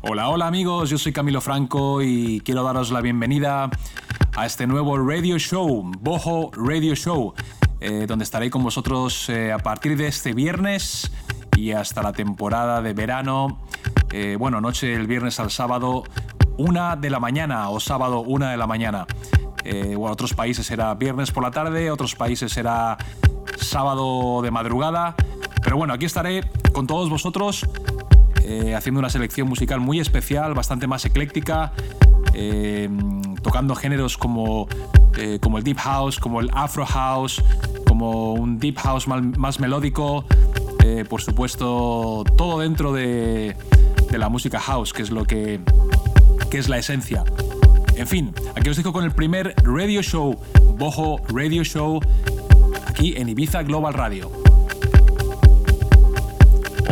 Hola, hola amigos, yo soy Camilo Franco y quiero daros la bienvenida a este nuevo radio show, Bojo Radio Show, eh, donde estaré con vosotros eh, a partir de este viernes y hasta la temporada de verano. Eh, bueno, noche del viernes al sábado, una de la mañana o sábado una de la mañana. bueno, otros países será viernes por la tarde, otros países será sábado de madrugada. Pero bueno, aquí estaré con todos vosotros eh, haciendo una selección musical muy especial, bastante más ecléctica, eh, tocando géneros como, eh, como el Deep House, como el Afro House, como un Deep House más, melódico, por supuesto, todo dentro de, de, la música house, que es lo que, que es la esencia. En fin, aquí os dejo con el primer radio show, Bojo Radio Show, aquí en Ibiza Global Radio.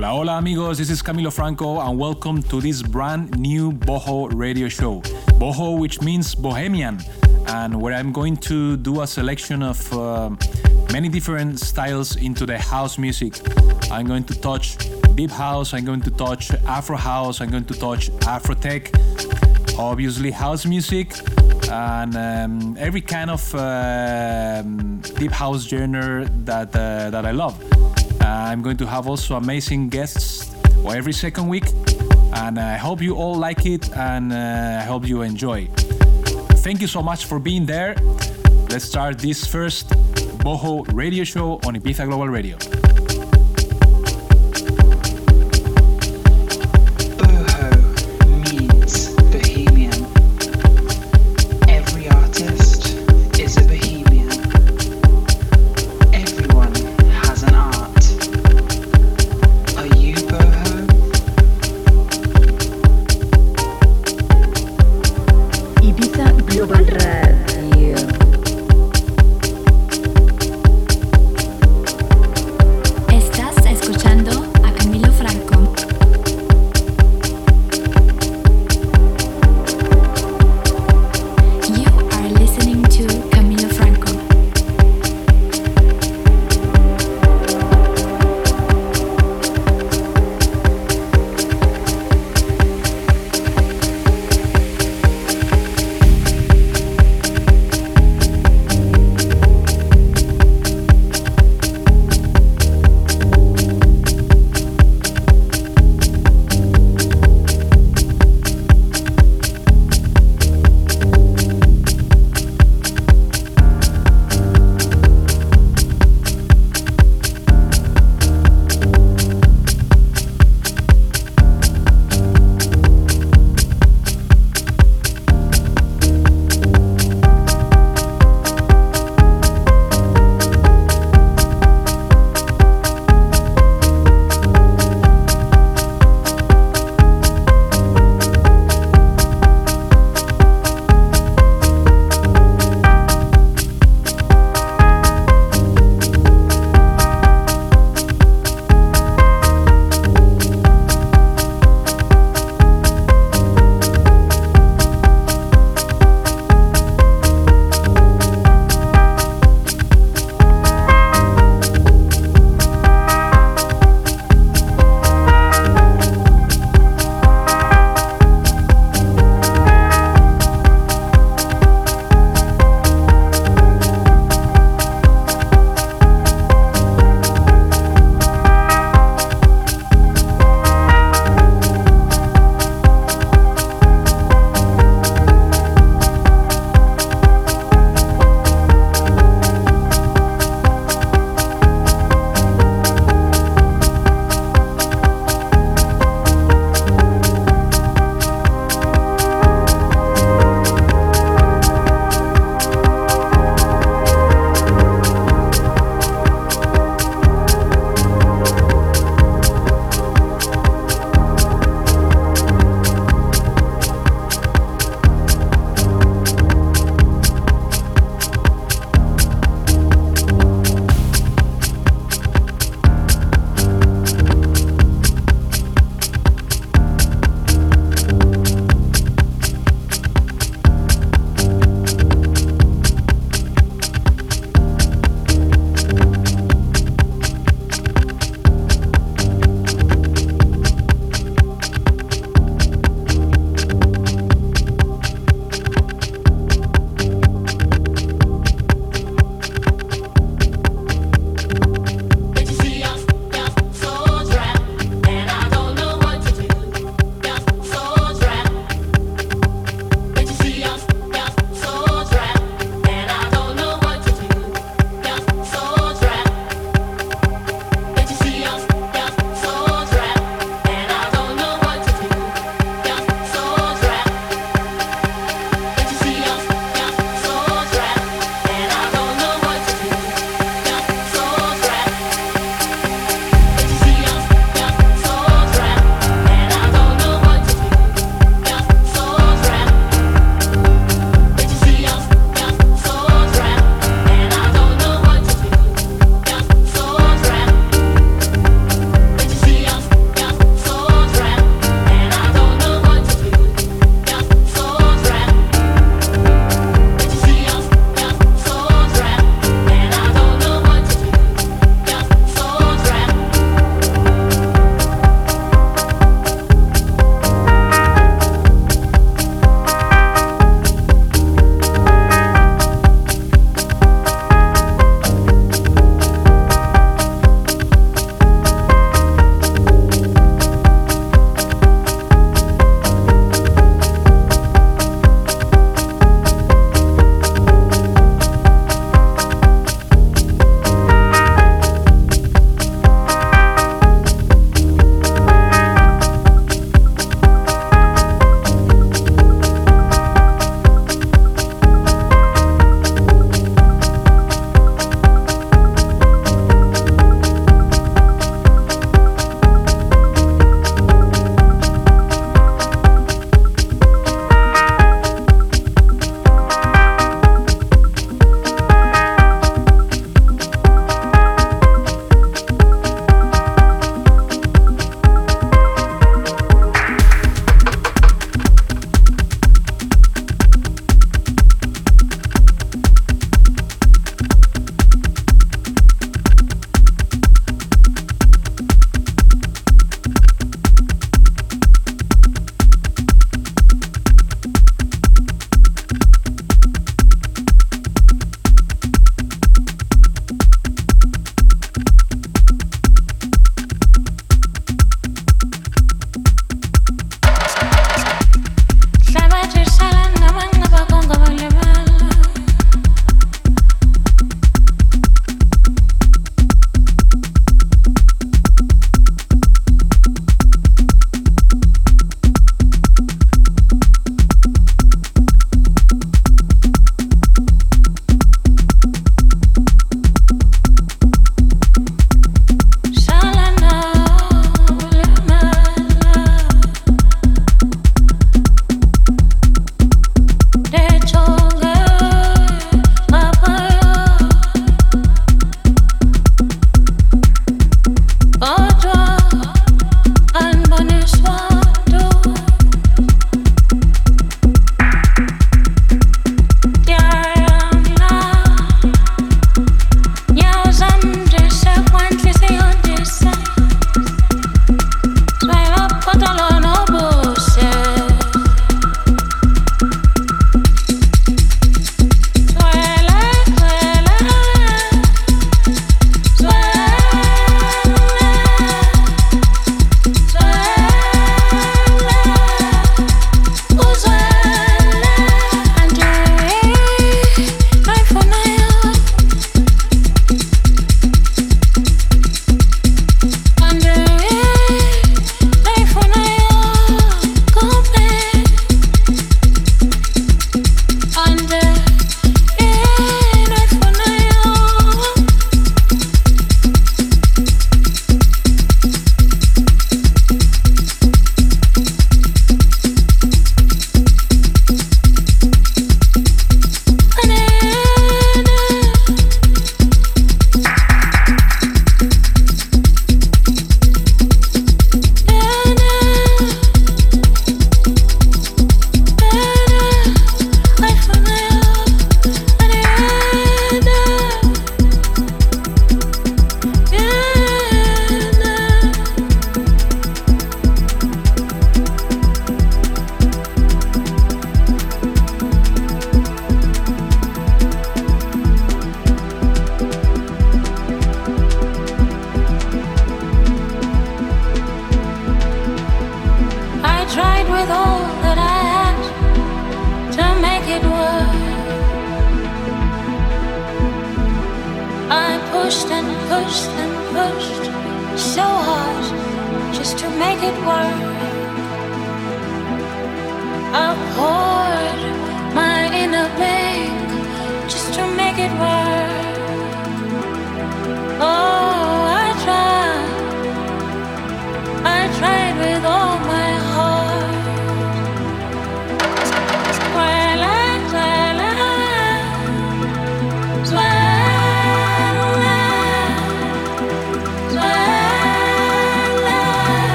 Hola, hola amigos, this is Camilo Franco and welcome to this brand new Boho radio show. Boho, which means Bohemian, and where I'm going to do a selection of uh, many different styles into the house music. I'm going to touch deep house, I'm going to touch Afro house, I'm going to touch Afro tech, obviously house music, and um, every kind of uh, deep house genre that, uh, that I love. I'm going to have also amazing guests every second week, and I hope you all like it and uh, I hope you enjoy. Thank you so much for being there. Let's start this first Boho radio show on Ibiza Global Radio.